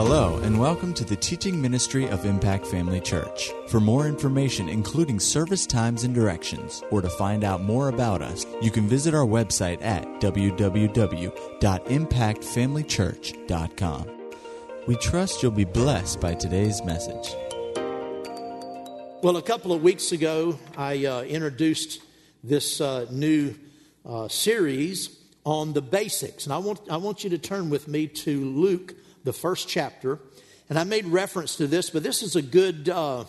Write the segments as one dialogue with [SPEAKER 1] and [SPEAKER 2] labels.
[SPEAKER 1] Hello, and welcome to the teaching ministry of Impact Family Church. For more information, including service times and directions, or to find out more about us, you can visit our website at www.impactfamilychurch.com. We trust you'll be blessed by today's message.
[SPEAKER 2] Well, a couple of weeks ago, I uh, introduced this uh, new uh, series on the basics. And I want, I want you to turn with me to Luke, the first chapter. And I made reference to this, but this is a good, uh,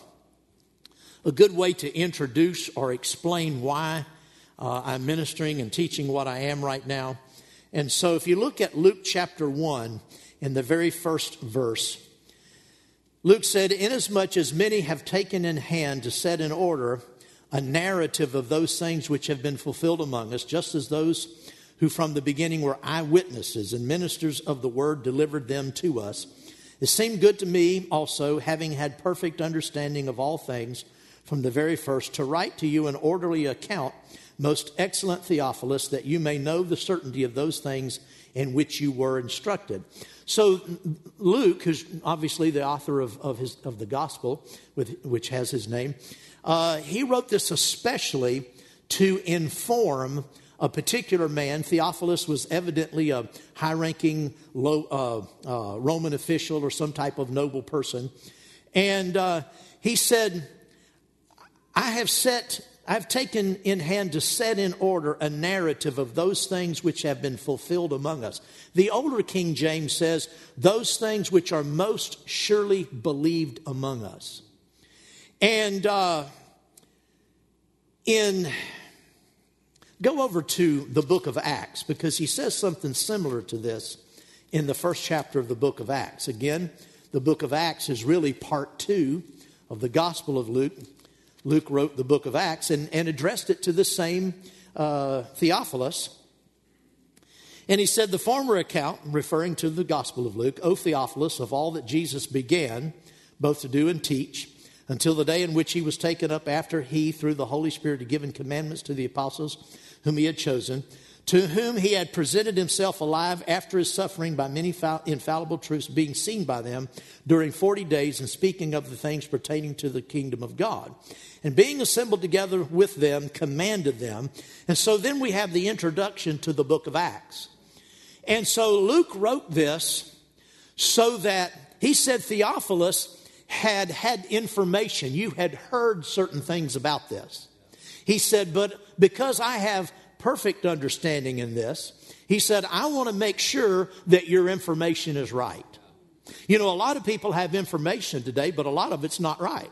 [SPEAKER 2] a good way to introduce or explain why uh, I'm ministering and teaching what I am right now. And so if you look at Luke chapter 1, in the very first verse, Luke said, Inasmuch as many have taken in hand to set in order a narrative of those things which have been fulfilled among us, just as those who from the beginning were eyewitnesses and ministers of the word delivered them to us. It seemed good to me also, having had perfect understanding of all things from the very first, to write to you an orderly account, most excellent Theophilus, that you may know the certainty of those things in which you were instructed. So Luke, who's obviously the author of, of, his, of the gospel, with, which has his name, uh, he wrote this especially to inform a particular man. Theophilus was evidently a high ranking uh, uh, Roman official or some type of noble person. And uh, he said, I have set, I've taken in hand to set in order a narrative of those things which have been fulfilled among us. The older King James says, those things which are most surely believed among us. And uh, in Go over to the book of Acts because he says something similar to this in the first chapter of the book of Acts. Again, the book of Acts is really part two of the Gospel of Luke. Luke wrote the book of Acts and, and addressed it to the same uh, Theophilus. And he said, The former account, referring to the Gospel of Luke, O Theophilus, of all that Jesus began both to do and teach until the day in which he was taken up after he, through the Holy Spirit, had given commandments to the apostles whom he had chosen, to whom he had presented himself alive after his suffering by many infallible truths, being seen by them during 40 days, and speaking of the things pertaining to the kingdom of God. And being assembled together with them, commanded them. And so then we have the introduction to the book of Acts. And so Luke wrote this so that he said Theophilus had had information. You had heard certain things about this. He said, but because I have perfect understanding in this, he said, I want to make sure that your information is right. You know, a lot of people have information today, but a lot of it's not right.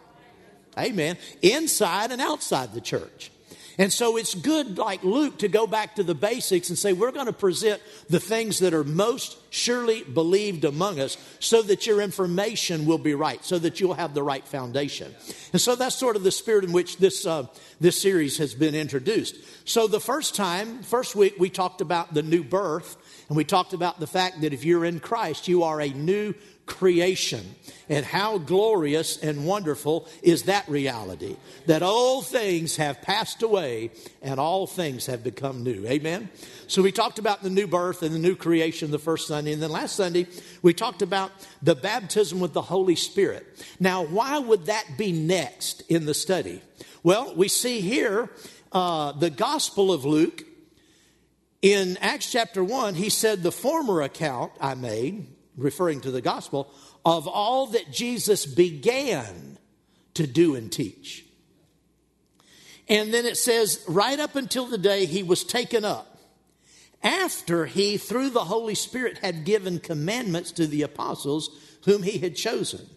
[SPEAKER 2] Amen. Inside and outside the church. And so it's good, like Luke, to go back to the basics and say, we're going to present the things that are most surely believed among us so that your information will be right, so that you'll have the right foundation. And so that's sort of the spirit in which this, uh, this series has been introduced. So the first time, first week, we talked about the new birth, and we talked about the fact that if you're in Christ, you are a new creation. And how glorious and wonderful is that reality that all things have passed away and all things have become new. Amen? So we talked about the new birth and the new creation the first Sunday. And then last Sunday, we talked about the baptism with the Holy Spirit. Now, why would that be next in the study? Well, we see here uh, the Gospel of Luke. In Acts chapter 1, he said, The former account I made, referring to the gospel, of all that Jesus began to do and teach. And then it says, right up until the day he was taken up, after he, through the Holy Spirit, had given commandments to the apostles whom he had chosen.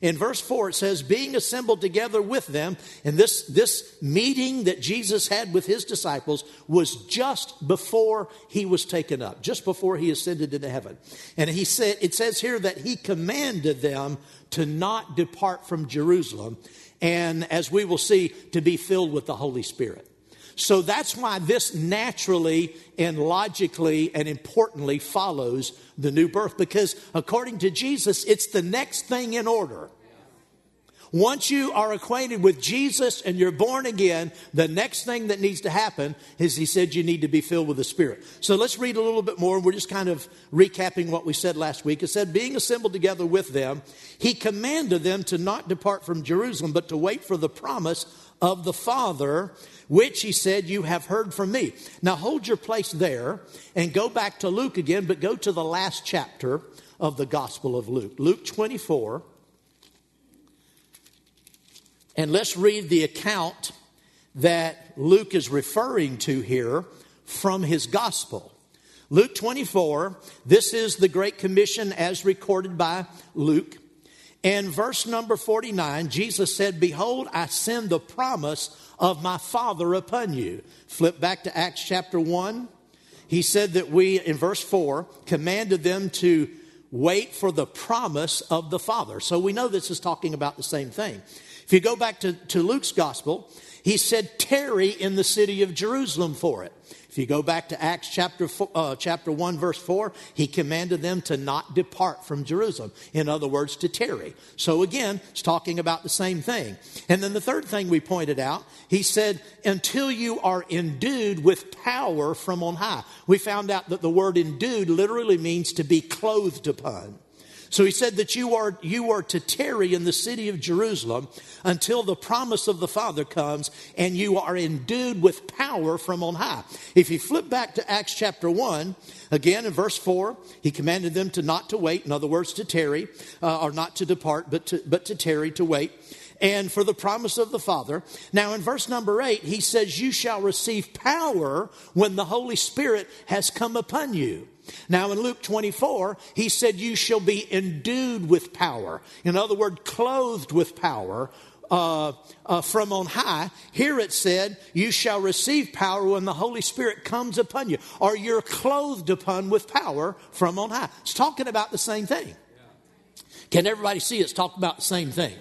[SPEAKER 2] In verse 4, it says, being assembled together with them, and this, this meeting that Jesus had with his disciples was just before he was taken up, just before he ascended into heaven. And he said, it says here that he commanded them to not depart from Jerusalem, and as we will see, to be filled with the Holy Spirit. So that's why this naturally and logically and importantly follows the new birth because according to Jesus, it's the next thing in order. Once you are acquainted with Jesus and you're born again, the next thing that needs to happen is he said you need to be filled with the Spirit. So let's read a little bit more. We're just kind of recapping what we said last week. It said, Being assembled together with them, he commanded them to not depart from Jerusalem, but to wait for the promise of the Father, which he said, You have heard from me. Now hold your place there and go back to Luke again, but go to the last chapter of the Gospel of Luke. Luke 24. And let's read the account that Luke is referring to here from his gospel. Luke 24, this is the Great Commission as recorded by Luke. And verse number 49, Jesus said, Behold, I send the promise of my Father upon you. Flip back to Acts chapter 1. He said that we, in verse 4, commanded them to wait for the promise of the Father. So we know this is talking about the same thing. If you go back to, to Luke's gospel, he said, tarry in the city of Jerusalem for it. If you go back to Acts chapter, four, uh, chapter 1, verse 4, he commanded them to not depart from Jerusalem. In other words, to tarry. So again, it's talking about the same thing. And then the third thing we pointed out, he said, until you are endued with power from on high. We found out that the word endued literally means to be clothed upon. So he said that you are, you are to tarry in the city of Jerusalem until the promise of the Father comes and you are endued with power from on high. If you flip back to Acts chapter 1, again in verse 4, he commanded them to not to wait, in other words, to tarry, uh, or not to depart, but to, but to tarry, to wait and for the promise of the Father. Now, in verse number eight, he says, You shall receive power when the Holy Spirit has come upon you. Now, in Luke 24, he said, You shall be endued with power. In other words, clothed with power uh, uh, from on high. Here it said, You shall receive power when the Holy Spirit comes upon you, or you're clothed upon with power from on high. It's talking about the same thing. Can everybody see it's talking about the same thing?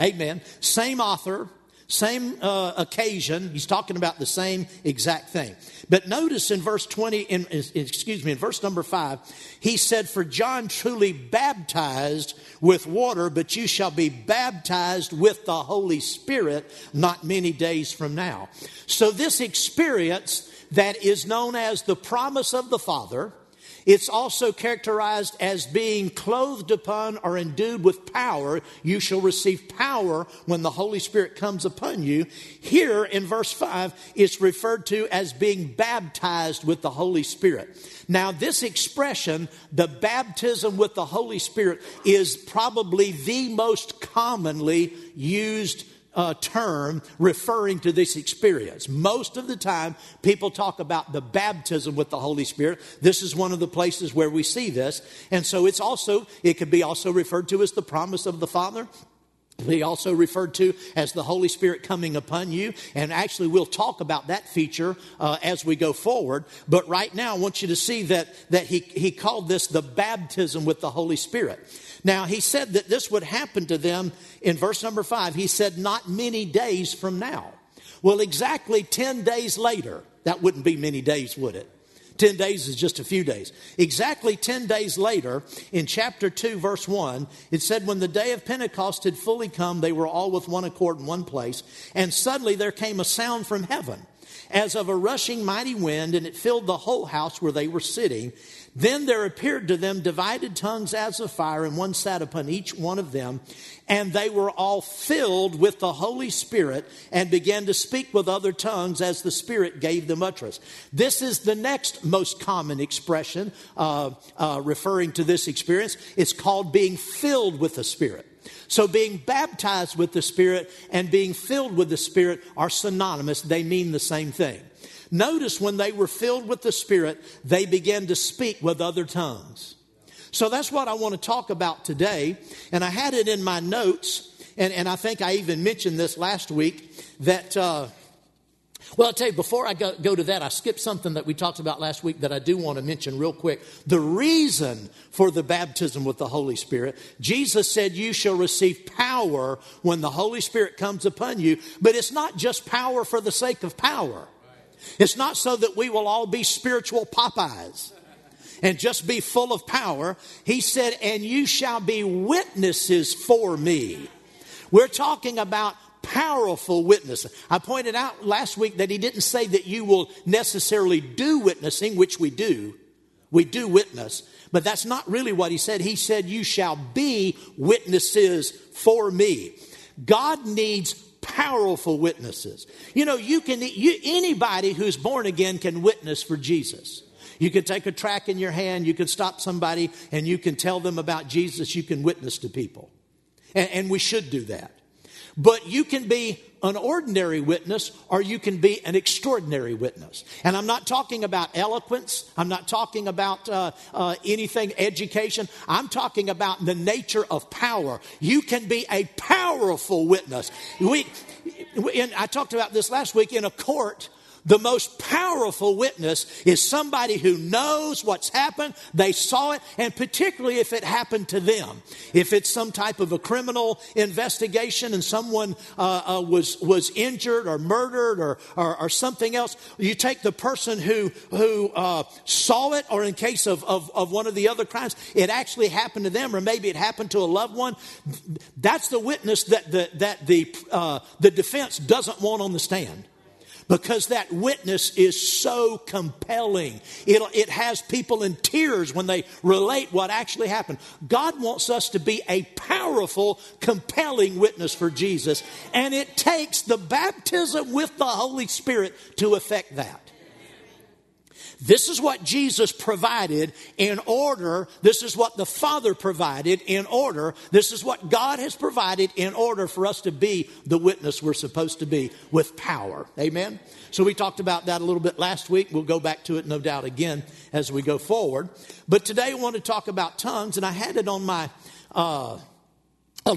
[SPEAKER 2] Amen. Same author, same uh, occasion. He's talking about the same exact thing. But notice in verse 20, in, excuse me, in verse number 5, he said, For John truly baptized with water, but you shall be baptized with the Holy Spirit not many days from now. So this experience that is known as the promise of the Father, it's also characterized as being clothed upon or endued with power. You shall receive power when the Holy Spirit comes upon you. Here in verse 5, it's referred to as being baptized with the Holy Spirit. Now, this expression, the baptism with the Holy Spirit, is probably the most commonly used uh, term referring to this experience. Most of the time, people talk about the baptism with the Holy Spirit. This is one of the places where we see this. And so it's also, it could be also referred to as the promise of the Father. Be also referred to as the Holy Spirit coming upon you. And actually, we'll talk about that feature uh, as we go forward. But right now, I want you to see that, that he, he called this the baptism with the Holy Spirit. Now, he said that this would happen to them in verse number five. He said, Not many days from now. Well, exactly 10 days later, that wouldn't be many days, would it? 10 days is just a few days. Exactly 10 days later, in chapter 2, verse 1, it said, When the day of Pentecost had fully come, they were all with one accord in one place, and suddenly there came a sound from heaven as of a rushing mighty wind, and it filled the whole house where they were sitting. Then there appeared to them divided tongues as of fire, and one sat upon each one of them. And they were all filled with the Holy Spirit and began to speak with other tongues as the Spirit gave them utterance. This is the next most common expression uh, uh, referring to this experience. It's called being filled with the Spirit. So, being baptized with the Spirit and being filled with the Spirit are synonymous, they mean the same thing. Notice when they were filled with the Spirit, they began to speak with other tongues. So that's what I want to talk about today. And I had it in my notes, and, and I think I even mentioned this last week that. Uh, well, I'll tell you, before I go, go, to that, I skipped something that we talked about last week that I do want to mention real quick. The reason for the baptism with the Holy Spirit, Jesus said, You shall receive power when the Holy Spirit comes upon you, but it's not just power for the sake of power. It's not so that we will all be spiritual Popeyes and just be full of power. He said, And you shall be witnesses for me. We're talking about powerful witness. I pointed out last week that he didn't say that you will necessarily do witnessing, which we do. We do witness, but that's not really what he said. He said, You shall be witnesses for me. God needs powerful witnesses. You know, you can, you, anybody who's born again can witness for Jesus. You can take a track in your hand, you can stop somebody, and you can tell them about Jesus. You can witness to people. And, and we should do that. But you can be an ordinary witness or you can be an extraordinary witness. And I'm not talking about eloquence. I'm not talking about uh, uh, anything education. I'm talking about the nature of power. You can be a powerful witness. We, in, I talked about this last week in a court. The most powerful witness is somebody who knows what's happened, they saw it, and particularly if it happened to them. If it's some type of a criminal investigation and someone uh, uh, was, was injured or murdered or, or, or, something else, you take the person who, who uh, saw it, or in case of, of, of one of the other crimes, it actually happened to them, or maybe it happened to a loved one. That's the witness that the, that the, uh, the defense doesn't want on the stand because that witness is so compelling. It, it has people in tears when they relate what actually happened. God wants us to be a powerful, compelling witness for Jesus, and it takes the baptism with the Holy Spirit to effect that. This is what Jesus provided in order. This is what the Father provided in order. This is what God has provided in order for us to be the witness we're supposed to be with power. Amen? So we talked about that a little bit last week. We'll go back to it, no doubt, again as we go forward. But today I want to talk about tongues, and I had it on my, uh,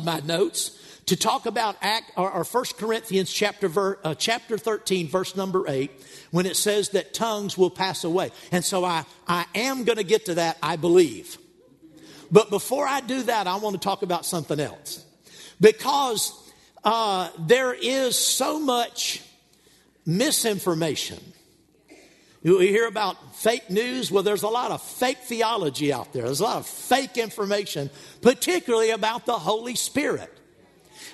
[SPEAKER 2] my notes to talk about Act, or, or 1 Corinthians chapter, ver, uh, chapter 13, verse number 8 when it says that tongues will pass away. And so I, I am going to get to that, I believe. But before I do that, I want to talk about something else. Because uh, there is so much misinformation. You hear about fake news? Well, there's a lot of fake theology out there. There's a lot of fake information, particularly about the Holy Spirit.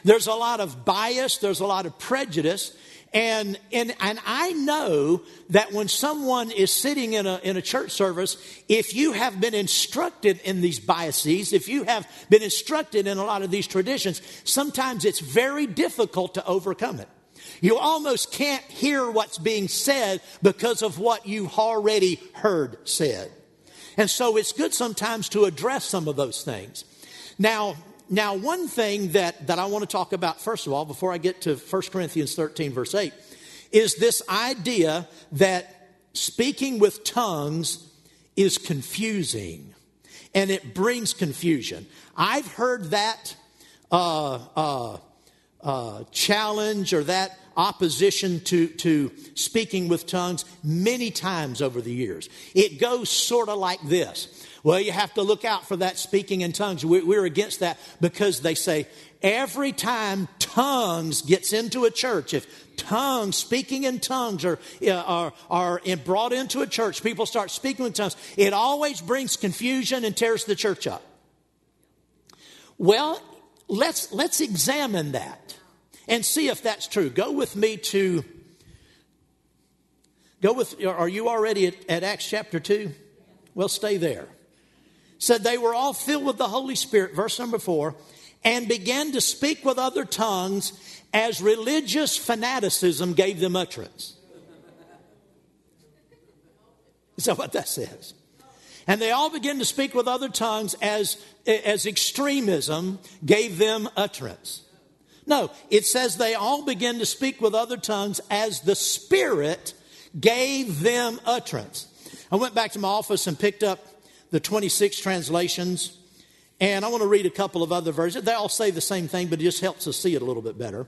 [SPEAKER 2] There's a lot of bias, there's a lot of prejudice, and, and, and I know that when someone is sitting in a, in a church service, if you have been instructed in these biases, if you have been instructed in a lot of these traditions, sometimes it's very difficult to overcome it. You almost can't hear what's being said because of what you've already heard said. And so it's good sometimes to address some of those things. Now, now, one thing that, that I want to talk about, first of all, before I get to 1 Corinthians 13, verse 8, is this idea that speaking with tongues is confusing and it brings confusion. I've heard that uh, uh, uh, challenge or that opposition to, to speaking with tongues many times over the years. It goes sort of like this well, you have to look out for that speaking in tongues. We're against that because they say every time tongues gets into a church, if tongues, speaking in tongues are, uh, are, are brought into a church, people start speaking in tongues, it always brings confusion and tears the church up. Well, let's, let's examine that and see if that's true. Go with me to, go with, are you already at, at Acts chapter 2? Well, stay there said they were all filled with the Holy Spirit, verse number four, and began to speak with other tongues as religious fanaticism gave them utterance. Is that what that says? And they all began to speak with other tongues as, as extremism gave them utterance. No, it says they all began to speak with other tongues as the Spirit gave them utterance. I went back to my office and picked up the 26 translations. And I want to read a couple of other versions. They all say the same thing, but it just helps us see it a little bit better.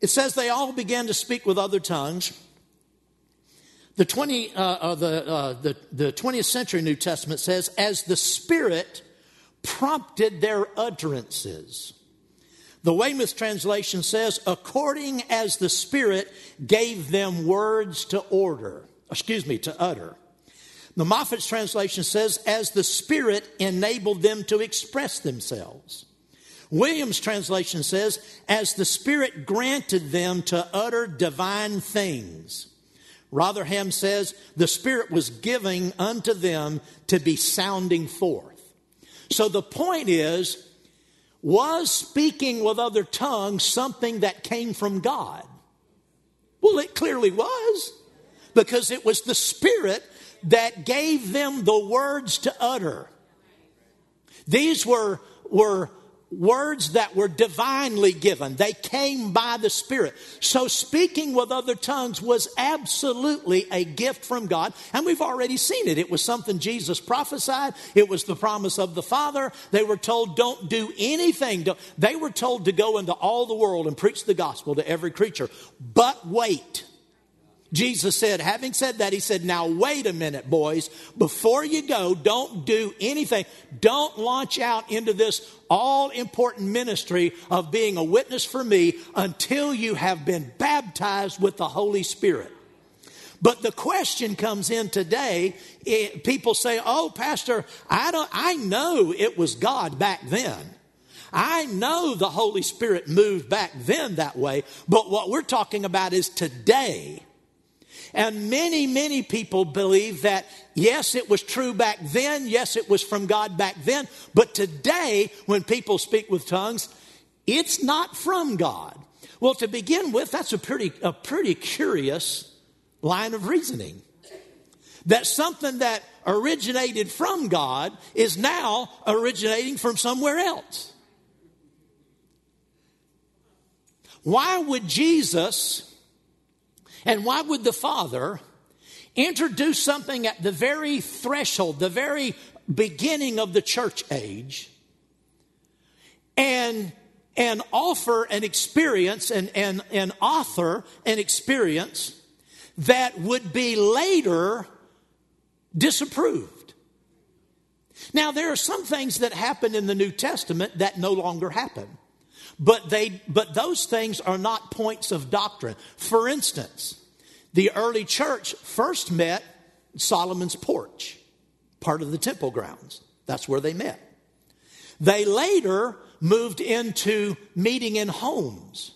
[SPEAKER 2] It says they all began to speak with other tongues. The, 20, uh, uh, the, uh, the, the 20th century New Testament says, as the Spirit prompted their utterances. The Weymouth translation says, according as the Spirit gave them words to order, excuse me, to utter. The Moffatt's translation says, as the Spirit enabled them to express themselves. Williams' translation says, as the Spirit granted them to utter divine things. Rotherham says, the Spirit was giving unto them to be sounding forth. So the point is, was speaking with other tongues something that came from God? Well, it clearly was, because it was the Spirit that gave them the words to utter. These were, were words that were divinely given. They came by the Spirit. So speaking with other tongues was absolutely a gift from God. And we've already seen it. It was something Jesus prophesied. It was the promise of the Father. They were told, don't do anything. They were told to go into all the world and preach the gospel to every creature. But wait. Jesus said, having said that, he said, Now wait a minute, boys. Before you go, don't do anything. Don't launch out into this all important ministry of being a witness for me until you have been baptized with the Holy Spirit. But the question comes in today. It, people say, "Oh, pastor, I don't I know it was God back then. I know the Holy Spirit moved back then that way, but what we're talking about is today." And many, many people believe that, yes, it was true back then. Yes, it was from God back then. But today, when people speak with tongues, it's not from God. Well, to begin with, that's a pretty, a pretty curious line of reasoning. That something that originated from God is now originating from somewhere else. Why would Jesus and why would the Father introduce something at the very threshold, the very beginning of the church age, and and offer an experience and, and, and author an experience that would be later disapproved. Now, there are some things that happen in the New Testament that no longer happen. But, they, but those things are not points of doctrine. For instance, the early church first met Solomon's porch, part of the temple grounds. That's where they met. They later moved into meeting in homes.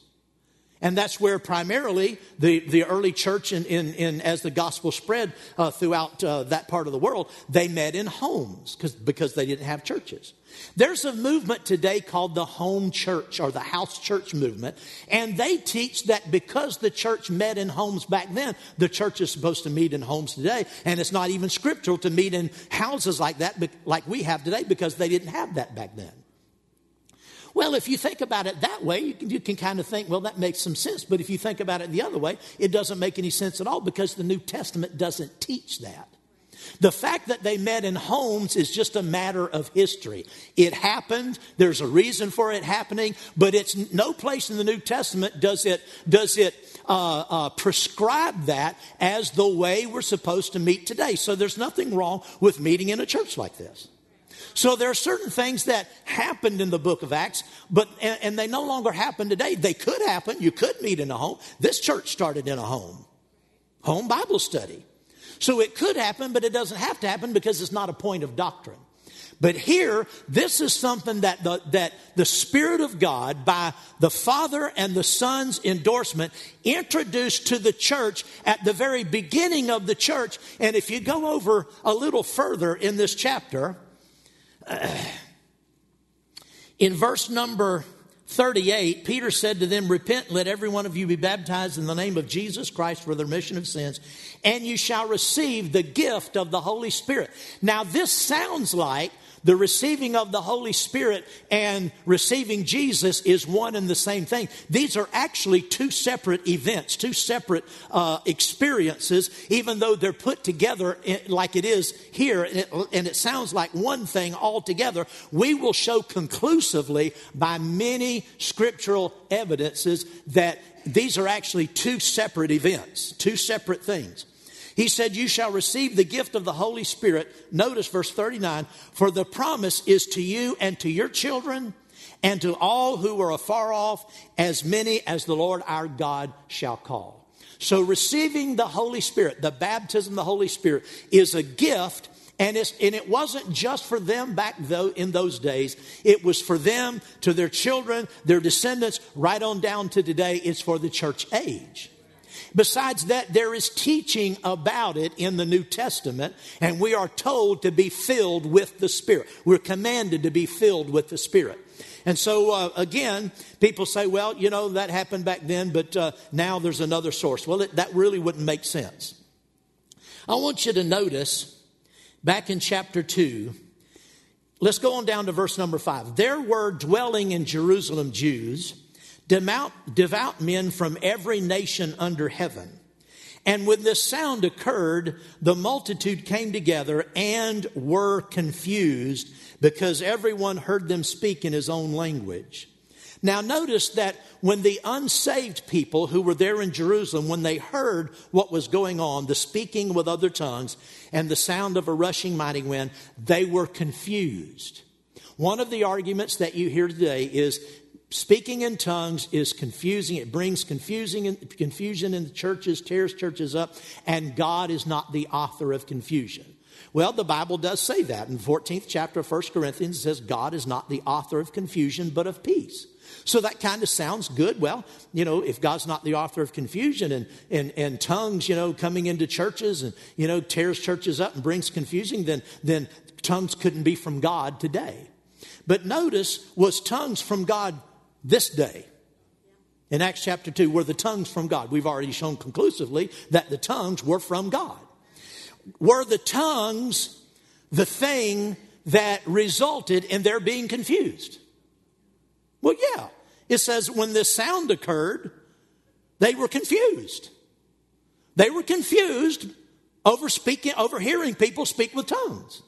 [SPEAKER 2] And that's where primarily the, the early church, in, in, in as the gospel spread uh, throughout uh, that part of the world, they met in homes because they didn't have churches. There's a movement today called the home church or the house church movement, and they teach that because the church met in homes back then, the church is supposed to meet in homes today, and it's not even scriptural to meet in houses like that, like we have today, because they didn't have that back then. Well, if you think about it that way, you can, you can, kind of think, well, that makes some sense. But if you think about it the other way, it doesn't make any sense at all because the New Testament doesn't teach that. The fact that they met in homes is just a matter of history. It happened. There's a reason for it happening, but it's no place in the New Testament does it does it uh, uh, prescribe that as the way we're supposed to meet today. So there's nothing wrong with meeting in a church like this. So there are certain things that happened in the book of Acts, but and, and they no longer happen today. They could happen. You could meet in a home. This church started in a home, home Bible study. So it could happen, but it doesn't have to happen because it's not a point of doctrine. But here, this is something that the, that the Spirit of God, by the Father and the Son's endorsement, introduced to the church at the very beginning of the church. And if you go over a little further in this chapter, in verse number 38, Peter said to them, Repent, let every one of you be baptized in the name of Jesus Christ for the remission of sins, and you shall receive the gift of the Holy Spirit. Now, this sounds like the receiving of the Holy Spirit and receiving Jesus is one and the same thing. These are actually two separate events, two separate uh, experiences, even though they're put together like it is here, and it, and it sounds like one thing altogether. We will show conclusively by many scriptural evidences that these are actually two separate events, two separate things. He said, You shall receive the gift of the Holy Spirit. Notice verse 39 For the promise is to you and to your children and to all who are afar off, as many as the Lord our God shall call. So, receiving the Holy Spirit, the baptism of the Holy Spirit, is a gift And, and, it wasn't just for them back though in those days. It was for them, to their children, their descendants, right on down to today. It's for the church age. Besides that, there is teaching about it in the New Testament, and we are told to be filled with the Spirit. We're commanded to be filled with the Spirit. And so, uh, again, people say, well, you know, that happened back then, but uh, now there's another source. Well, it, that really wouldn't make sense. I want you to notice back in chapter 2, let's go on down to verse number 5. There were dwelling in Jerusalem Jews, devout, devout men from every nation under heaven. And when this sound occurred, the multitude came together and were confused because everyone heard them speak in his own language. Now, notice that when the unsaved people who were there in Jerusalem, when they heard what was going on, the speaking with other tongues and the sound of a rushing mighty wind, they were confused. One of the arguments that you hear today is speaking in tongues is confusing. It brings confusing, confusion in the churches, tears churches up, and God is not the author of confusion. Well, the Bible does say that. In the 14th chapter of 1 Corinthians, it says, God is not the author of confusion, but of peace. So that kind of sounds good. Well, you know, if God's not the author of confusion and, and, and tongues, you know, coming into churches and, you know, tears churches up and brings confusion, then, then tongues couldn't be from God today. But notice, was tongues from God this day? In Acts chapter 2, were the tongues from God? We've already shown conclusively that the tongues were from God. Were the tongues the thing that resulted in their being confused? Well, yeah. It says when this sound occurred, they were confused. They were confused over speaking, over hearing people speak with tongues.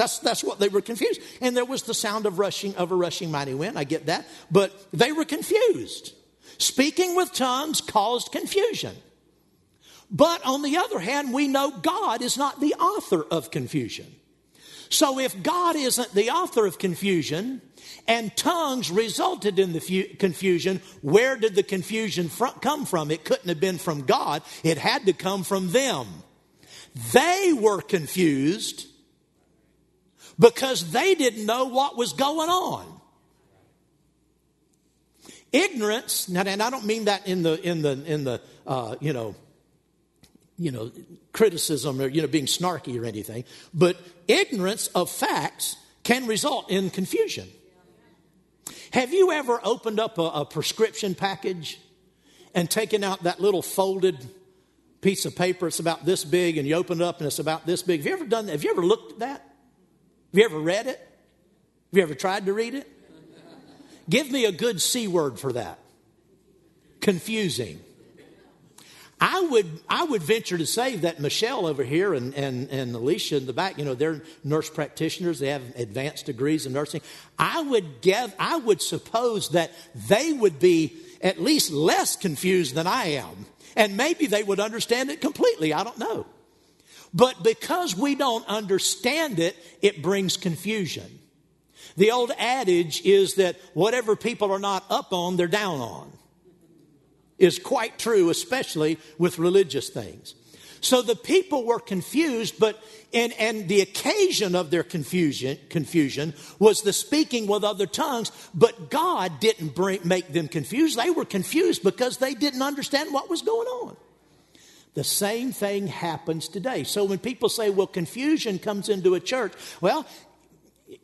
[SPEAKER 2] That's, that's what they were confused. And there was the sound of rushing of a rushing mighty wind. I get that. But they were confused. Speaking with tongues caused confusion. But on the other hand, we know God is not the author of confusion. So if God isn't the author of confusion and tongues resulted in the fu- confusion, where did the confusion fr- come from? It couldn't have been from God, it had to come from them. They were confused because they didn't know what was going on. Ignorance, now, and I don't mean that in the in the in the uh, you know you know, criticism or, you know, being snarky or anything, but ignorance of facts can result in confusion. Have you ever opened up a, a prescription package and taken out that little folded piece of paper? It's about this big, and you open it up and it's about this big. Have you ever done that? Have you ever looked at that? Have you ever read it? Have you ever tried to read it? Give me a good C word for that confusing. I would, I would venture to say that Michelle over here and, and, and Alicia in the back, you know, they're nurse practitioners. They have advanced degrees in nursing. I would get, I would suppose that they would be at least less confused than I am. And maybe they would understand it completely. I don't know. But because we don't understand it, it brings confusion. The old adage is that whatever people are not up on, they're down on is quite true, especially with religious things. So the people were confused, but and, and the occasion of their confusion, confusion was the speaking with other tongues, but God didn't bring, make them confused. They were confused because they didn't understand what was going on. The same thing happens today. So when people say, well, confusion comes into a church, well,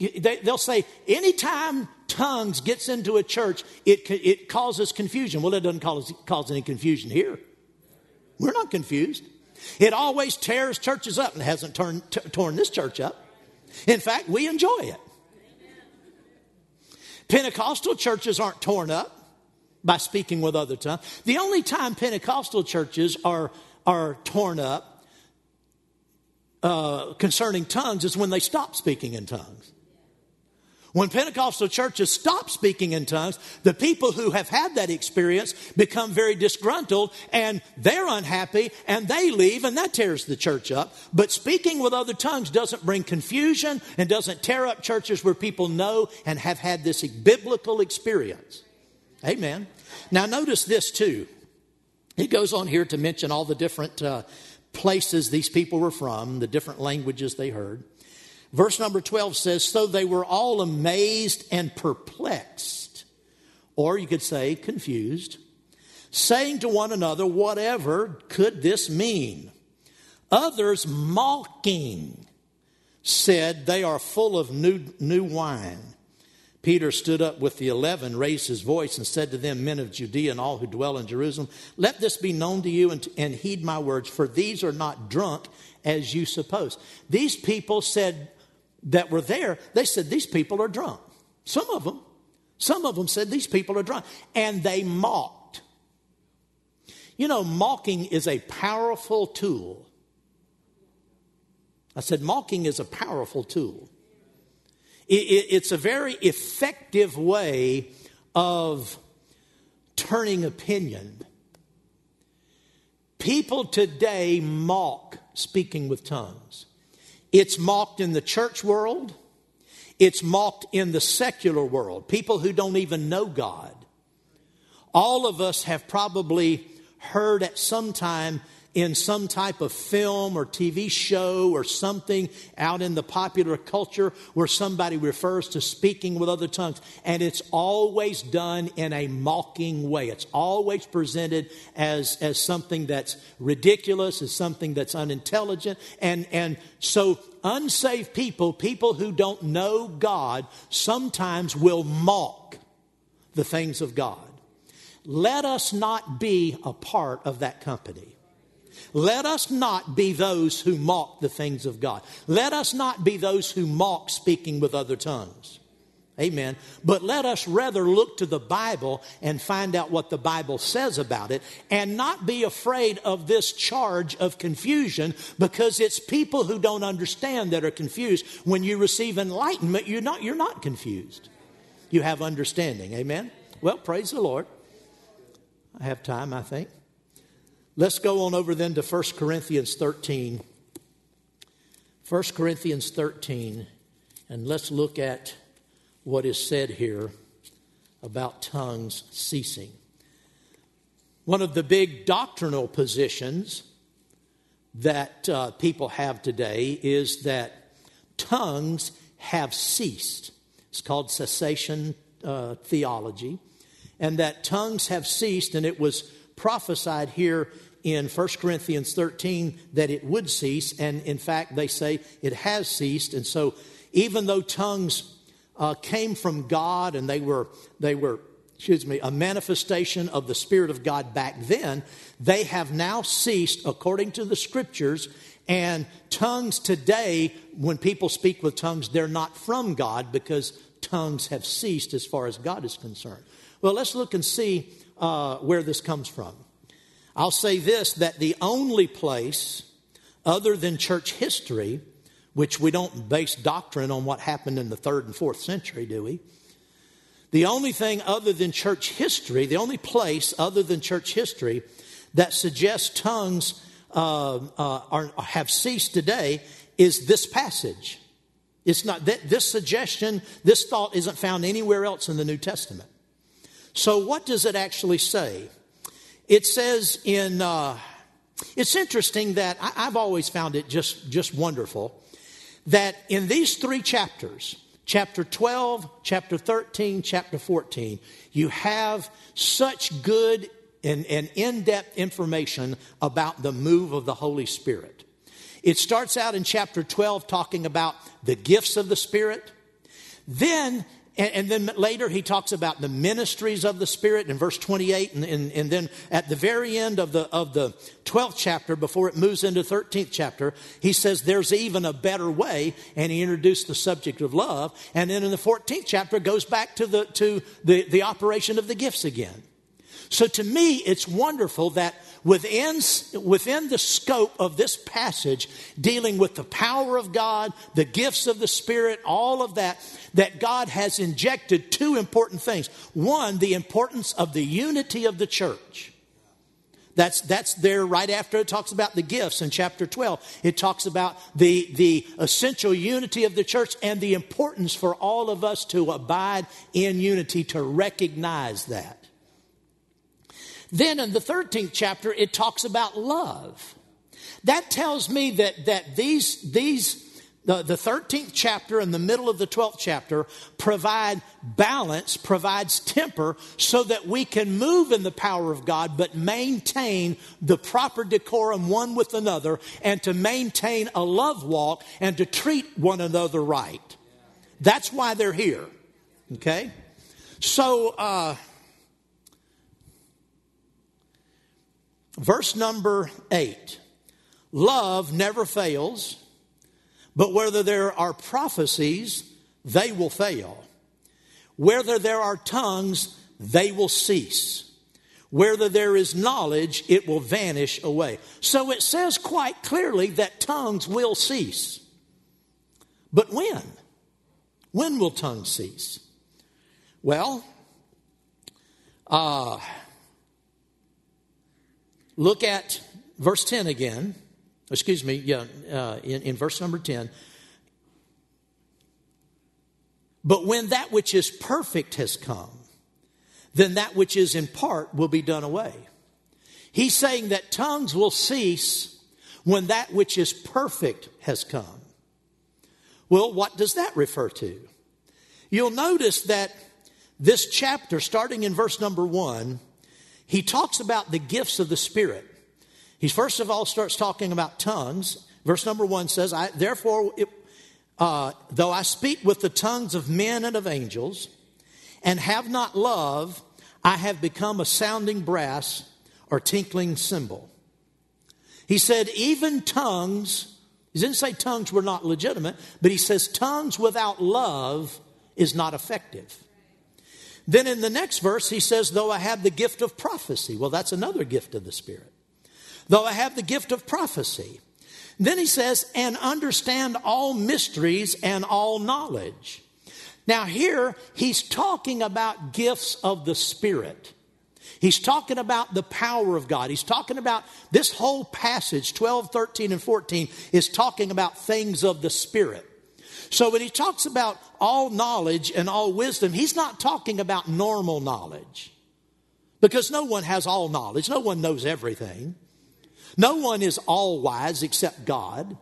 [SPEAKER 2] they, will say, anytime tongues gets into a church, it, it causes confusion. Well, it doesn't cause, cause any confusion here. We're not confused. It always tears churches up and hasn't torn, t- torn this church up. In fact, we enjoy it. Pentecostal churches aren't torn up by speaking with other tongues. The only time Pentecostal churches are, are torn up uh, concerning tongues is when they stop speaking in tongues. When Pentecostal churches stop speaking in tongues, the people who have had that experience become very disgruntled and they're unhappy and they leave and that tears the church up. But speaking with other tongues doesn't bring confusion and doesn't tear up churches where people know and have had this biblical experience. Amen. Now, notice this too. He goes on here to mention all the different uh, places these people were from, the different languages they heard. Verse number 12 says, So they were all amazed and perplexed, or you could say confused, saying to one another, Whatever could this mean? Others mocking said, They are full of new, new wine. Peter stood up with the eleven, raised his voice, and said to them, Men of Judea and all who dwell in Jerusalem, let this be known to you and, and heed my words, for these are not drunk as you suppose. These people said that were there, they said, These people are drunk. Some of them, some of them said, These people are drunk. And they mocked. You know, mocking is a powerful tool. I said, mocking is a powerful tool. It's a very effective way of turning opinion. People today mock speaking with tongues. It's mocked in the church world, it's mocked in the secular world. People who don't even know God. All of us have probably heard at some time in some type of film or TV show or something out in the popular culture where somebody refers to speaking with other tongues. And it's always done in a mocking way. It's always presented as, as something that's ridiculous, as something that's unintelligent. And, and so unsaved people, people who don't know God, sometimes will mock the things of God. Let us not be a part of that company. Let us not be those who mock the things of God. Let us not be those who mock speaking with other tongues. Amen. But let us rather look to the Bible and find out what the Bible says about it and not be afraid of this charge of confusion because it's people who don't understand that are confused. When you receive enlightenment, you're not, you're not confused. You have understanding. Amen. Well, praise the Lord. I have time, I think. Let's go on over then to 1 Corinthians 13. 1 Corinthians 13, and let's look at what is said here about tongues ceasing. One of the big doctrinal positions that uh, people have today is that tongues have ceased. It's called cessation uh, theology, and that tongues have ceased, and it was prophesied here in 1 Corinthians 13 that it would cease, and in fact, they say it has ceased. And so, even though tongues uh, came from God and they were, they were, excuse me, a manifestation of the Spirit of God back then, they have now ceased according to the scriptures. And tongues today, when people speak with tongues, they're not from God because tongues have ceased as far as God is concerned. Well, let's look and see uh, where this comes from. I'll say this that the only place other than church history, which we don't base doctrine on what happened in the third and fourth century, do we? The only thing other than church history, the only place other than church history that suggests tongues uh, uh, are, have ceased today is this passage. It's not that this suggestion, this thought isn't found anywhere else in the New Testament. So, what does it actually say? It says in, uh, it's interesting that I, have always found it just, just wonderful that in these three chapters, chapter 12, chapter 13, chapter 14, you have such good and, and in depth information about the move of the Holy Spirit. It starts out in chapter 12 talking about the gifts of the Spirit. Then and, and, then later he talks about the ministries of the Spirit in verse 28. And, and, and, then at the very end of the, of the 12th chapter, before it moves into 13th chapter, he says there's even a better way. And he introduced the subject of love. And then in the 14th chapter, goes back to the, to the, the operation of the gifts again. So to me, it's wonderful that within, within the scope of this passage, dealing with the power of God, the gifts of the Spirit, all of that, that God has injected two important things. One, the importance of the unity of the church. That's, that's there right after it talks about the gifts in chapter 12. It talks about the, the essential unity of the church and the importance for all of us to abide in unity, to recognize that. Then in the 13th chapter, it talks about love. that tells me that, that these, these the, the 13th chapter and the middle of the 12th chapter provide balance, provides temper, so that we can move in the power of God, but maintain the proper decorum one with another, and to maintain a love walk and to treat one another right. That's why they're here. Okay? So, uh, verse number eight love never fails but whether there are prophecies, they will fail. Whether there are tongues, they will cease. Whether there is knowledge, it will vanish away. So it says quite clearly that tongues will cease. But when? When will tongues cease? Well, uh, look at verse 10 again excuse me, yeah, uh, in, in verse number 10. But when that which is perfect has come, then that which is in part will be done away. He's saying that tongues will cease when that which is perfect has come. Well, what does that refer to? You'll notice that this chapter, starting in verse number one, he talks about the gifts of the Spirit. He first of all starts talking about tongues. Verse number one says, I, Therefore, it, uh, though I speak with the tongues of men and of angels, and have not love, I have become a sounding brass or tinkling cymbal. He said, even tongues, he didn't say tongues were not legitimate, but he says tongues without love is not effective. Then in the next verse, he says, though I have the gift of prophecy. Well, that's another gift of the Spirit though I have the gift of prophecy. Then he says, and understand all mysteries and all knowledge. Now, here he's talking about gifts of the Spirit. He's talking about the power of God. He's talking about this whole passage, 12, 13, and 14, is talking about things of the Spirit. So when he talks about all knowledge and all wisdom, he's not talking about normal knowledge. Because no one has all knowledge, no one knows everything. No one is all wise except God.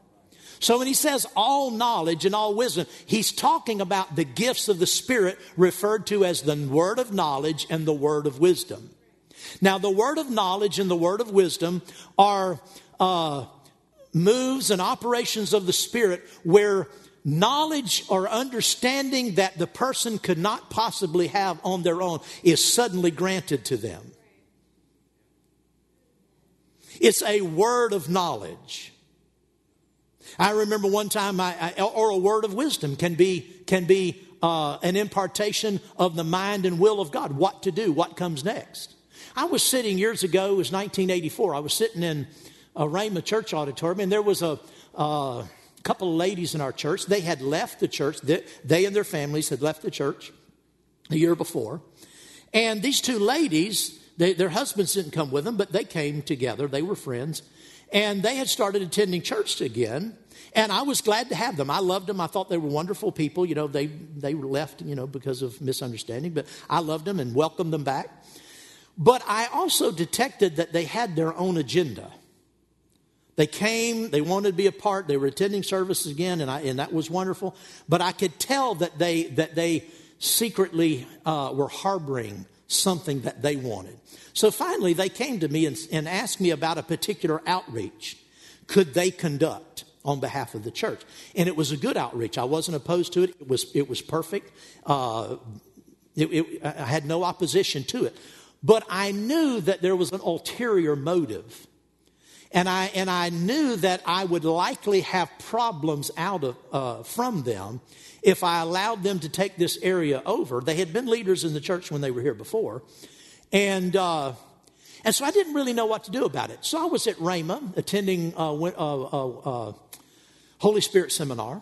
[SPEAKER 2] So when he says all knowledge and all wisdom, he's talking about the gifts of the Spirit referred to as the word of knowledge and the word of wisdom. Now, the word of knowledge and the word of wisdom are uh, moves and operations of the Spirit where knowledge or understanding that the person could not possibly have on their own is suddenly granted to them. It's a word of knowledge. I remember one time, I, I, or a word of wisdom can be, can be uh, an impartation of the mind and will of God, what to do, what comes next. I was sitting years ago, it was 1984, I was sitting in a Rhema church auditorium, and there was a, a couple ladies in our church. They had left the church, they, and their families had left the church a year before. And these two ladies, they, their husbands didn't come with them, but they came together. They were friends. And they had started attending church again. And I was glad to have them. I loved them. I thought they were wonderful people. You know, they, they left, you know, because of misunderstanding, but I loved them and welcomed them back. But I also detected that they had their own agenda. They came, they wanted to be a part, they were attending services again, and, I, and that was wonderful. But I could tell that they, that they secretly uh, were harboring something that they wanted. So finally, they came to me and, and asked me about a particular outreach. Could they conduct? on behalf of the church. And it was a good outreach. I wasn't opposed to it. It was, it was perfect. Uh, it, it, I had no opposition to it. But I knew that there was an ulterior motive. And I, and I knew that I would likely have problems out of, uh, from them if I allowed them to take this area over. They had been leaders in the church when they were here before. And, uh, and so I didn't really know what to do about it. So I was at Rhema attending uh, uh, uh, uh, Holy Spirit seminar,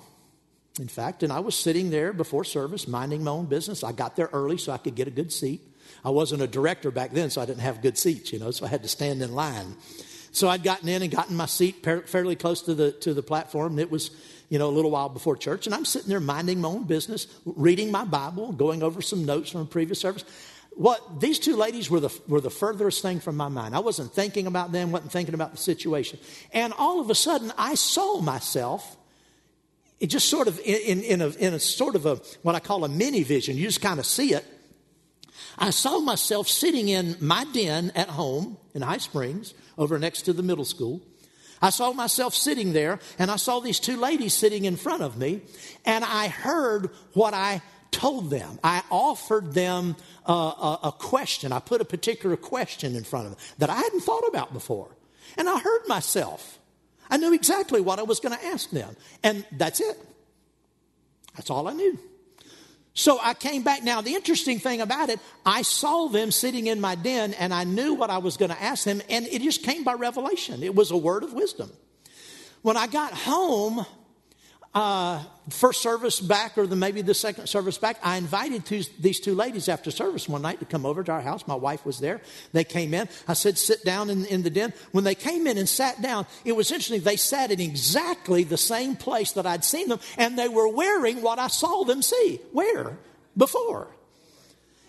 [SPEAKER 2] in fact, and I was sitting there before service, minding my own business. I got there early so I could get a good seat. I wasn't a director back then, so I didn't have good seats, you know, so I had to stand in line. So I'd gotten in and gotten my seat fairly close to the, to the platform, and it was, you know, a little while before church. And I'm sitting there minding my own business, reading my Bible, going over some notes from a previous service. what these two ladies were the, were the furthest thing from my mind. I wasn't thinking about them, wasn't thinking about the situation. And all of a sudden, I saw myself it just sort of in, in, a, in a sort of a what I call a mini vision. You just kind of see it. I saw myself sitting in my den at home in High Springs, over next to the middle school. I saw myself sitting there, and I saw these two ladies sitting in front of me, and I heard what I told them. I offered them a, a, a, question. I put a particular question in front of them that I hadn't thought about before. And I heard myself. I knew exactly what I was going to ask them. And that's it. That's all I knew. So I came back. Now, the interesting thing about it, I saw them sitting in my den and I knew what I was going to ask them, and it just came by revelation. It was a word of wisdom. When I got home, uh, first service back or the, maybe the second service back, I invited two, these two ladies after service one night to come over to our house. My wife was there. They came in. I said, sit down in, in the den. When they came in and sat down, it was interesting. They sat in exactly the same place that I'd seen them, and they were wearing what I saw them see, wear before.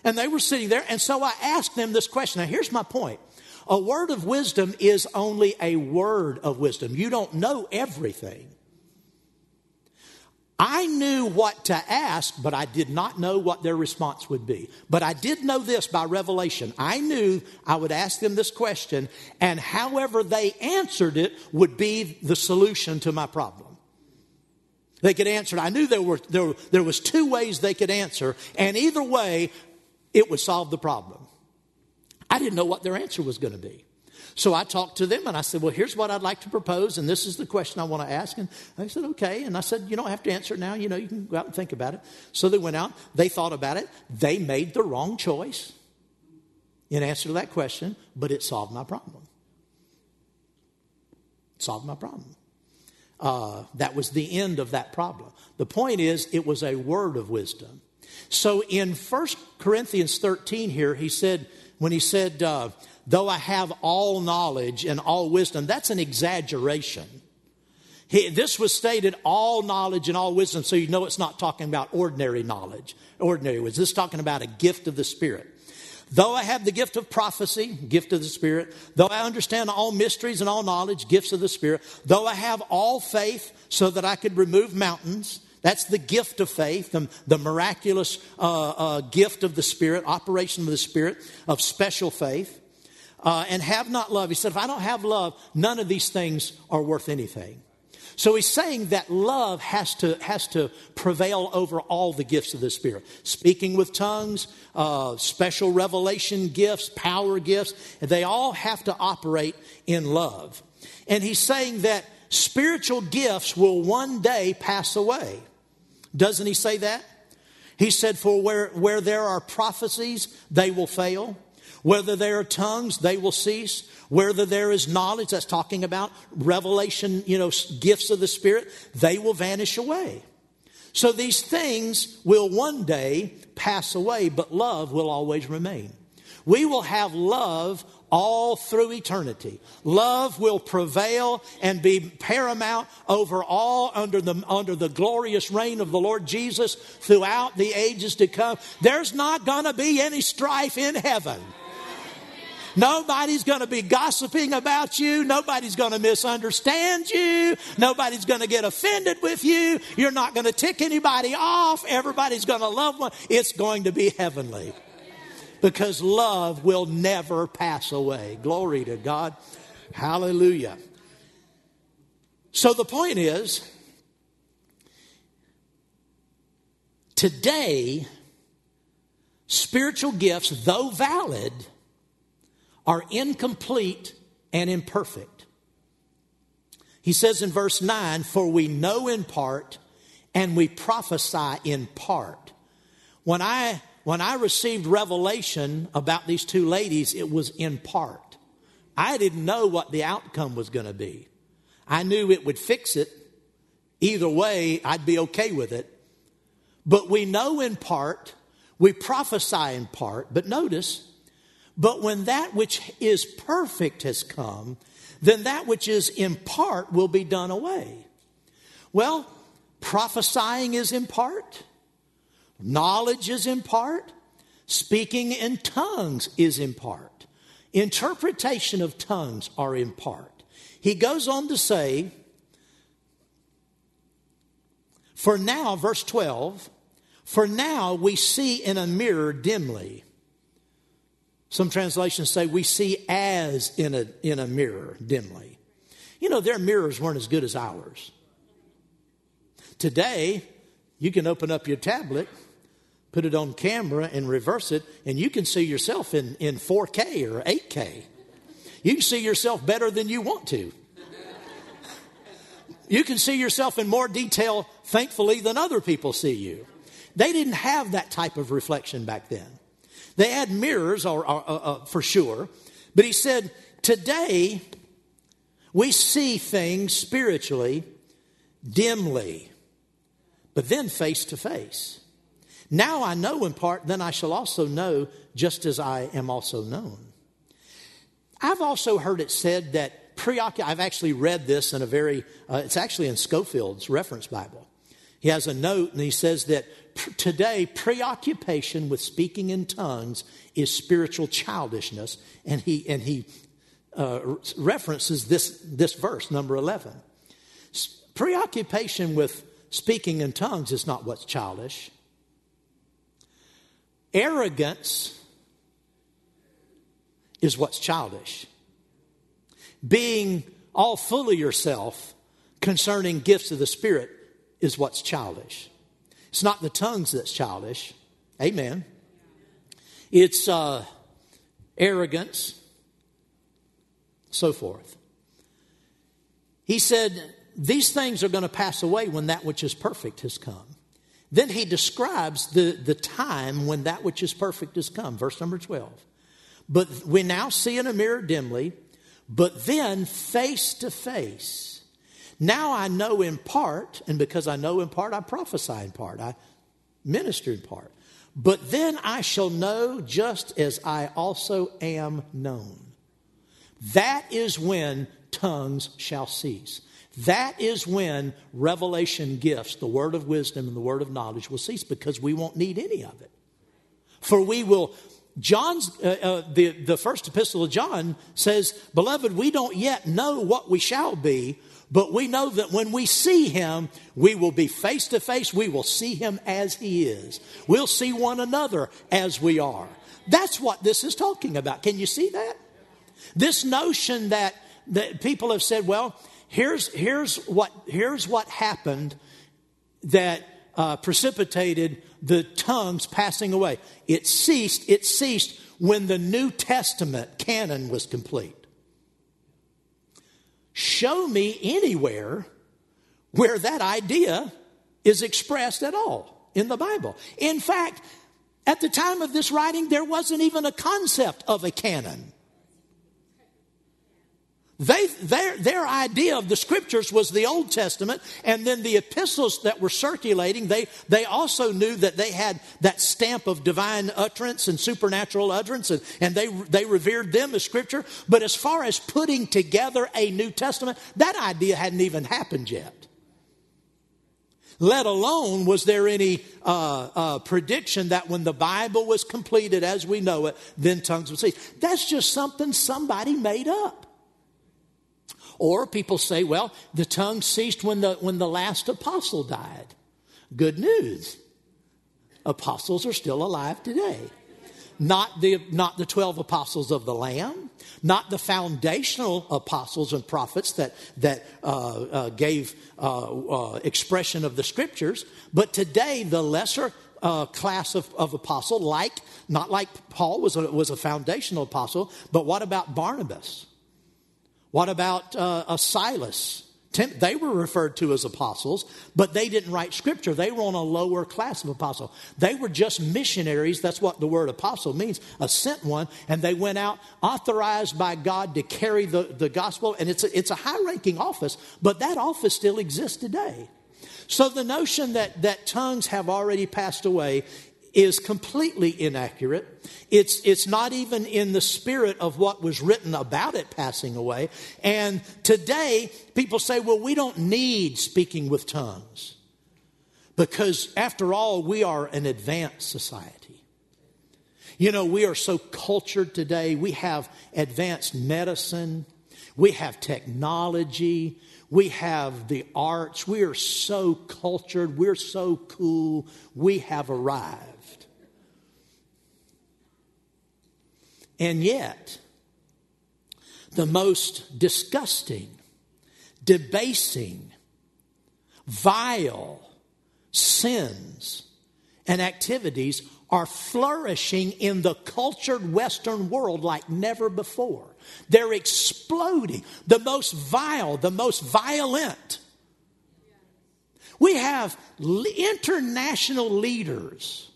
[SPEAKER 2] And they were sitting there, and so I asked them this question. Now, here's my point. A word of wisdom is only a word of wisdom. You don't know everything. I knew what to ask, but I did not know what their response would be. But I did know this by revelation. I knew I would ask them this question, and however they answered it would be the solution to my problem. They could answer it. I knew there were there, there was two ways they could answer, and either way, it would solve the problem. I didn't know what their answer was going to be. So I talked to them and I said, Well, here's what I'd like to propose, and this is the question I want to ask. And they said, Okay. And I said, You don't have to answer it now. You know, you can go out and think about it. So they went out, they thought about it, they made the wrong choice in answer to that question, but it solved my problem. It solved my problem. Uh, that was the end of that problem. The point is, it was a word of wisdom. So in 1 Corinthians 13 here, he said, when he said, uh, though I have all knowledge and all wisdom, that's an exaggeration. He, this was stated all knowledge and all wisdom, so you know it's not talking about ordinary knowledge, ordinary wisdom. This is talking about a gift of the Spirit. Though I have the gift of prophecy, gift of the Spirit, though I understand all mysteries and all knowledge, gifts of the Spirit, though I have all faith so that I could remove mountains, that's the gift of faith, the, the miraculous uh, uh, gift of the Spirit, operation of the Spirit, of special faith uh, and have not love. He said, if I don't have love, none of these things are worth anything. So he's saying that love has to, has to prevail over all the gifts of the Spirit. Speaking with tongues, uh, special revelation gifts, power gifts, they all have to operate in love. And he's saying that spiritual gifts will one day pass away. Doesn't he say that? He said, For where, where there are prophecies, they will fail. Whether there are tongues, they will cease. Whether there is knowledge, that's talking about revelation, you know, gifts of the Spirit, they will vanish away. So these things will one day pass away, but love will always remain. We will have love all through eternity. Love will prevail and be paramount over all under the, under the glorious reign of the Lord Jesus throughout the ages to come. There's not going to be any strife in heaven. Nobody's going to be gossiping about you. Nobody's going to misunderstand you. Nobody's going to get offended with you. You're not going to tick anybody off. Everybody's going to love one. It's going to be heavenly because love will never pass away. Glory to God. Hallelujah. So the point is, today, spiritual gifts, though valid, are incomplete and imperfect. He says in verse 9, For we know in part and we prophesy in part. When I, when I received revelation about these two ladies, it was in part. I didn't know what the outcome was going to be. I knew it would fix it. Either way, I'd be okay with it. But we know in part, we prophesy in part, but notice, but when that which is perfect has come, then that which is in part will be done away. Well, prophesying is in part, knowledge is in part, Speaking in tongues is in part. Interpretation of tongues are in part. He goes on to say, For now, verse 12, for now we see in a mirror dimly. Some translations say we see as in a, in a mirror dimly. You know, their mirrors weren't as good as ours. Today, you can open up your tablet, put it on camera, and reverse it, and you can see yourself in, in 4K or 8K. You can see yourself better than you want to. You can see yourself in more detail, thankfully, than other people see you. They didn't have that type of reflection back then. They had mirrors, or, or uh, uh, for sure, but he said, today we see things spiritually dimly, but then face to face. Now I know in part, then I shall also know just as I am also known. I've also heard it said that preoccupied. I've actually read this in a very, uh, it's actually in Scofield's reference Bible. He has a note and he says that today preoccupation with speaking in tongues is spiritual childishness. And he, and he uh, references this, this verse, number 11. Preoccupation with speaking in tongues is not what's childish. Arrogance is what's childish being all full of yourself concerning gifts of the Spirit is what's childish. It's not the tongues that's childish. Amen. It's uh, arrogance, so forth. He said, These things are going to pass away when that which is perfect has come. Then he describes the, the time when that which is perfect has come. Verse number 12. But we now see in a mirror dimly but then face to face. Now I know in part, and because I know in part, I prophesy in part, I minister in part. But then I shall know just as I also am known. That is when tongues shall cease. That is when revelation gifts, the word of wisdom and the word of knowledge, will cease because we won't need any of it. For we will John's, uh, uh, the, the first epistle of John says, Beloved, we don't yet know what we shall be, but we know that when we see him, we will be face to face. We will see him as he is. We'll see one another as we are. That's what this is talking about. Can you see that? This notion that, that people have said, well, here's, here's, what, here's what happened that uh, precipitated the tongues passing away. It ceased, it ceased when the New Testament canon was complete. Show me anywhere where that idea is expressed at all in the Bible. In fact, at the time of this writing, there wasn't even a concept of a canon. They, their, their idea of the scriptures was the Old Testament, and then the epistles that were circulating, they, they also knew that they had that stamp of divine utterance and supernatural utterance, and, and they, they revered them as scripture. But as far as putting together a New Testament, that idea hadn't even happened yet. Let alone was there any uh, uh, prediction that when the Bible was completed as we know it, then tongues would cease. That's just something somebody made up. Or people say, well, the tongue ceased when the, when the last apostle died. Good news. Apostles are still alive today. Not the, not the 12 apostles of the Lamb, not the foundational apostles and prophets that, that uh, uh, gave uh, uh expression of the scriptures, but today the lesser uh, class of, of apostle, like, not like Paul was a, was a foundational apostle, but what about Barnabas? What about uh, a Silas? They were referred to as apostles, but they didn't write scripture. They were on a lower class of apostle. They were just missionaries. That's what the word apostle means, a sent one. And they went out authorized by God to carry the, the gospel. And it's a, it's a high ranking office, but that office still exists today. So the notion that, that tongues have already passed away is completely inaccurate. It's, it's not even in the spirit of what was written about it passing away. And today, people say, well, we don't need speaking with tongues because, after all, we are an advanced society. You know, we are so cultured today. We have advanced medicine, we have technology, we have the arts. We are so cultured, we're so cool. We have arrived. And yet, the most disgusting, debasing, vile sins and activities are flourishing in the cultured Western world like never before. They're exploding. The most vile, the most violent. We have international leaders,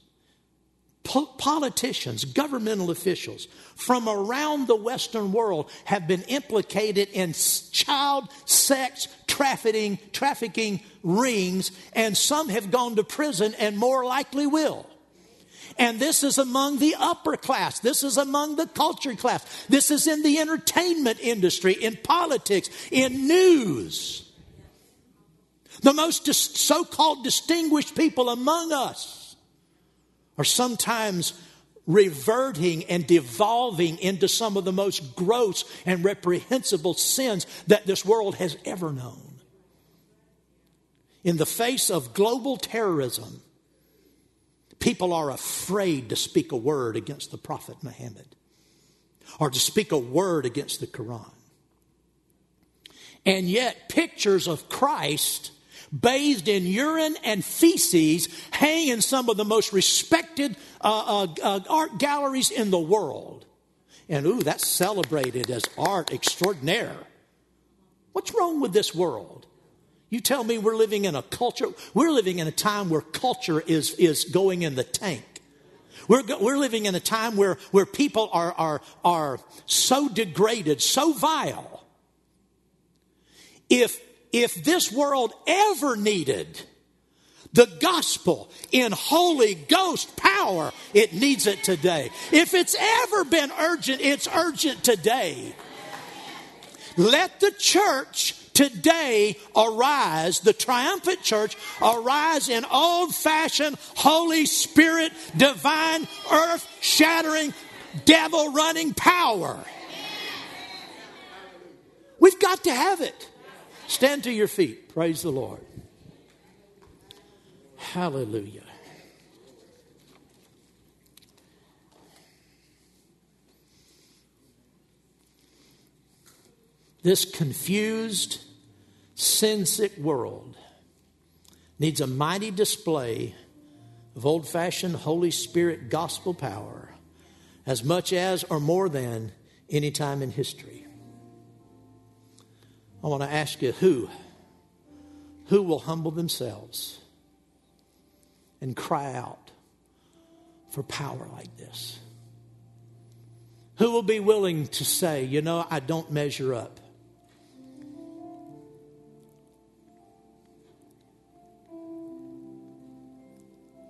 [SPEAKER 2] politicians, governmental officials from around the Western world have been implicated in child sex trafficking, trafficking rings, and some have gone to prison and more likely will. And this is among the upper class. This is among the culture class. This is in the entertainment industry, in politics, in news. The most so called distinguished people among us are sometimes reverting and devolving into some of the most gross and reprehensible sins that this world has ever known. In the face of global terrorism, People are afraid to speak a word against the Prophet Muhammad or to speak a word against the Quran. And yet, pictures of Christ bathed in urine and feces hang in some of the most respected uh, uh, uh, art galleries in the world. And ooh, that's celebrated as art extraordinaire. What's wrong with this world? You tell me we're living in a culture, we're living in a time where culture is, is going in the tank. We're, we're living in a time where, where people are, are, are so degraded, so vile. If, if this world ever needed the gospel in Holy Ghost power, it needs it today. If it's ever been urgent, it's urgent today. Let the church today arise, the triumphant church, arise in old fashioned, Holy Spirit, divine, earth shattering, devil running power. We've got to have it. Stand to your feet. Praise the Lord. Hallelujah. This confused, sin sick world needs a mighty display of old fashioned Holy Spirit gospel power as much as or more than any time in history. I want to ask you who? Who will humble themselves and cry out for power like this? Who will be willing to say, you know, I don't measure up?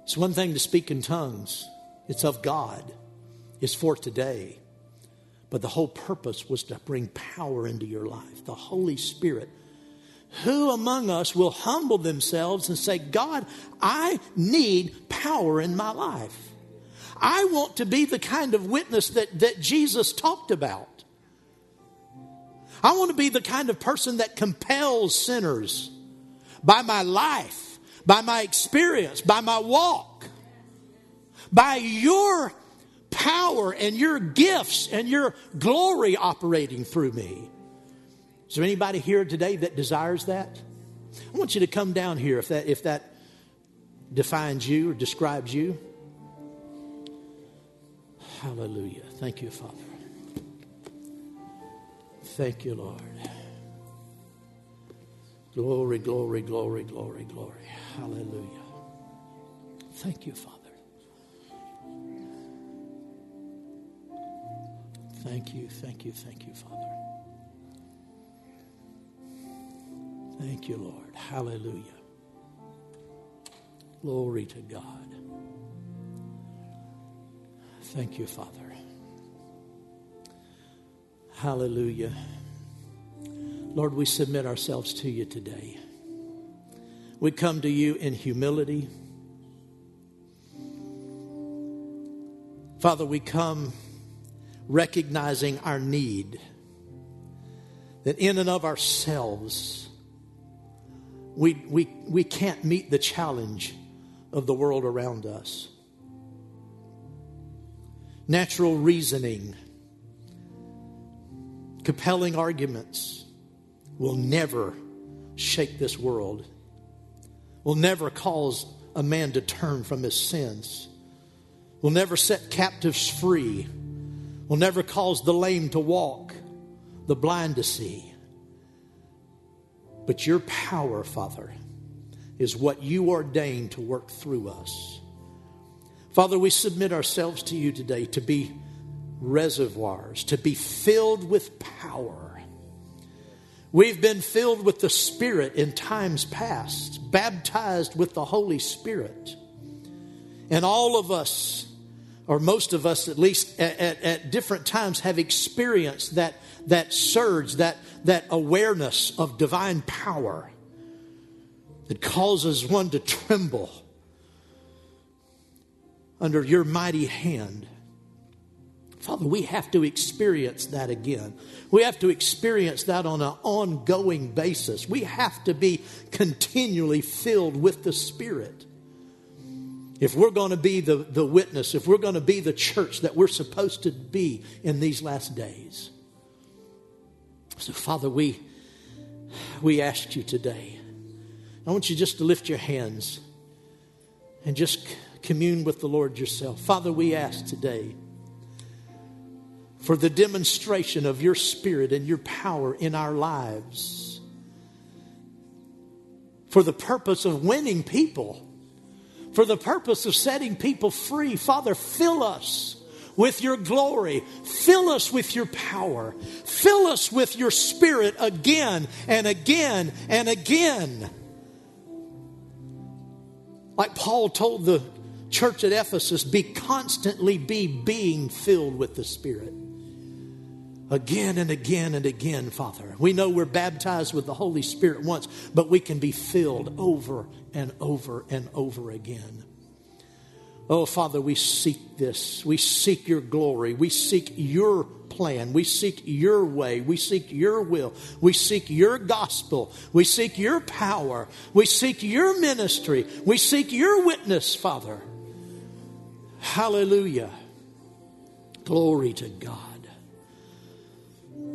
[SPEAKER 2] It's one thing to speak in tongues, it's of God, it's for today. But the whole purpose was to bring power into your life, the Holy Spirit. Who among us will humble themselves and say, God, I need power in my life? I want to be the kind of witness that, that Jesus talked about. I want to be the kind of person that compels sinners by my life by my experience, by my walk, by your power and your gifts and your glory operating through me. Is there anybody here today that desires that? I want you to come down here if that, if that defines you or describes you. Hallelujah. Thank you, Father. Thank you, Lord. Glory, glory, glory, glory, glory. Hallelujah. Thank you, Father. Thank you, thank you, thank you, Father. Thank you, Lord. Hallelujah. Glory to God. Thank you, Father. Hallelujah. Lord, we submit ourselves to you today. We come to you in humility. Father, we come recognizing our need, that in and of ourselves, we, we, we can't meet the challenge of the world around us. Natural reasoning, compelling arguments will never shake this world, will never cause a man to turn from his sins, will never set captives free, will never cause the lame to walk, the blind to see. But your power, Father, is what you ordain to work through us. Father, we submit ourselves to you today to be reservoirs, to be filled with power. We've been filled with the Spirit in times past, baptized with the Holy Spirit. And all of us, or most of us at least, at, at, at different times have experienced that, that surge, that, that awareness of divine power that causes one to tremble under your mighty hand. Father, we have to experience that again. We have to experience that on an ongoing basis. We have to be continually filled with the Spirit. If we're going to be the, the witness, if we're going to be the church that we're supposed to be in these last days. So, Father, we, we ask you today I want you just to lift your hands and just commune with the Lord yourself. Father, we ask today for the demonstration of your spirit and your power in our lives, for the purpose of winning people, for the purpose of setting people free. Father, fill us with your glory. Fill us with your power. Fill us with your spirit again and again and again. Like Paul told the church at Ephesus, be constantly be being filled with the Spirit. Again and again and again, Father. We know we're baptized with the Holy Spirit once, but we can be filled over and over and over again. Oh, Father, we seek this. We seek your glory. We seek your plan. We seek your way. We seek your will. We seek your gospel. We seek your power. We seek your ministry. We seek your witness, Father. Hallelujah. Glory to God.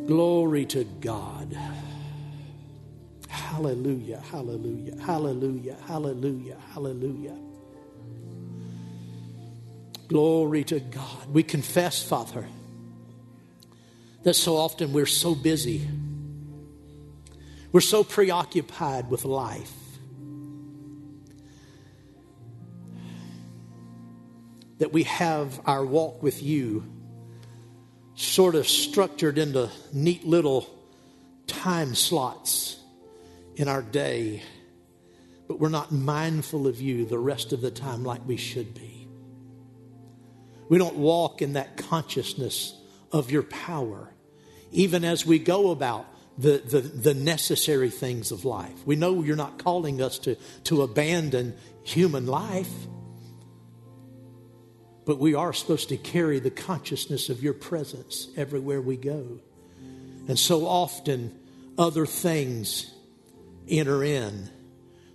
[SPEAKER 2] Glory to God. Hallelujah, hallelujah, hallelujah, hallelujah, hallelujah. Glory to God. We confess, Father that so often we're so busy. We're so preoccupied with life. That we have our walk with you sort of structured into neat little time slots in our day, but we're not mindful of you the rest of the time like we should be. We don't walk in that consciousness of your power even as we go about the, the, the, necessary things of life. We know you're not calling us to, to abandon human life, but we are supposed to carry the consciousness of your presence everywhere we go. And so often, other things enter in.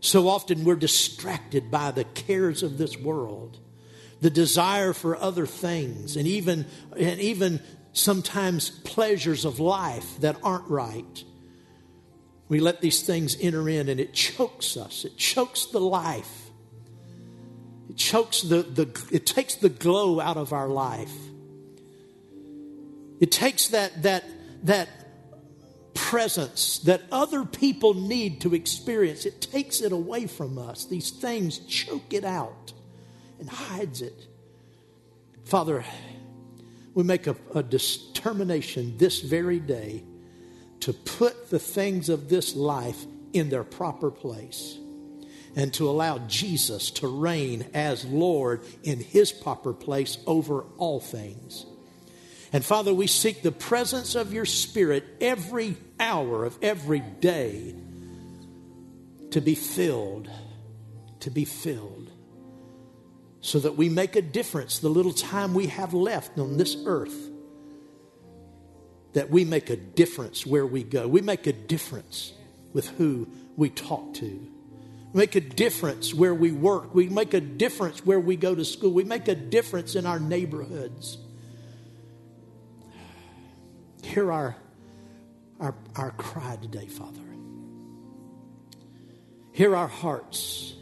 [SPEAKER 2] So often, we're distracted by the cares of this world the desire for other things and even and even sometimes pleasures of life that aren't right. We let these things enter in and it chokes us. It chokes the life. It chokes the, the it takes the glow out of our life. It takes that that that presence that other people need to experience. It takes it away from us. These things choke it out and hides it. Father, we make a, a determination this very day to put the things of this life in their proper place and to allow Jesus to reign as Lord in his proper place over all things. And Father, we seek the presence of your Spirit every hour of every day to be filled, to be filled. so that we make a difference the little time we have left on this earth. That we make a difference where we go. We make a difference with who we talk to. Make a difference where we work. We make a difference where we go to school. We make a difference in our neighborhoods. Hear our, our, our cry today, Father. Hear our hearts.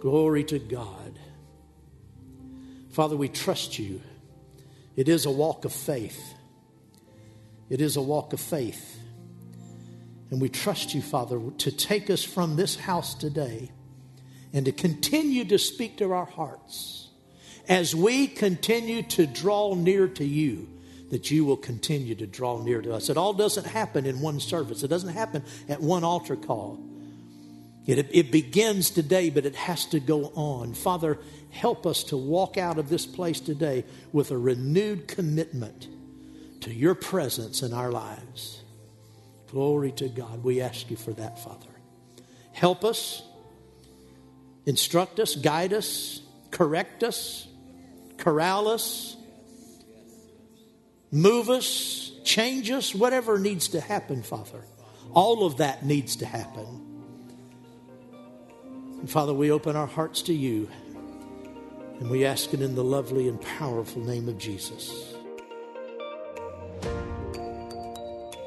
[SPEAKER 2] Glory to God. Father, we trust you. It is a walk of faith. It is a walk of faith. And we trust you, Father, to take us from this house today and to continue to speak to our hearts as we continue to draw near to you, that you will continue to draw near to us. It all doesn't happen in one service, it doesn't happen at one altar call. It, it begins today, but it has to go on. Father, help us to walk out of this place today with a renewed commitment to your presence in our lives. Glory to God. We ask you for that, Father. Help us, instruct us, guide us, correct us, corral us, move us, change us, whatever needs to happen, Father. All of that needs to happen. And Father, we open our hearts to you and we ask it in the lovely and powerful name of Jesus.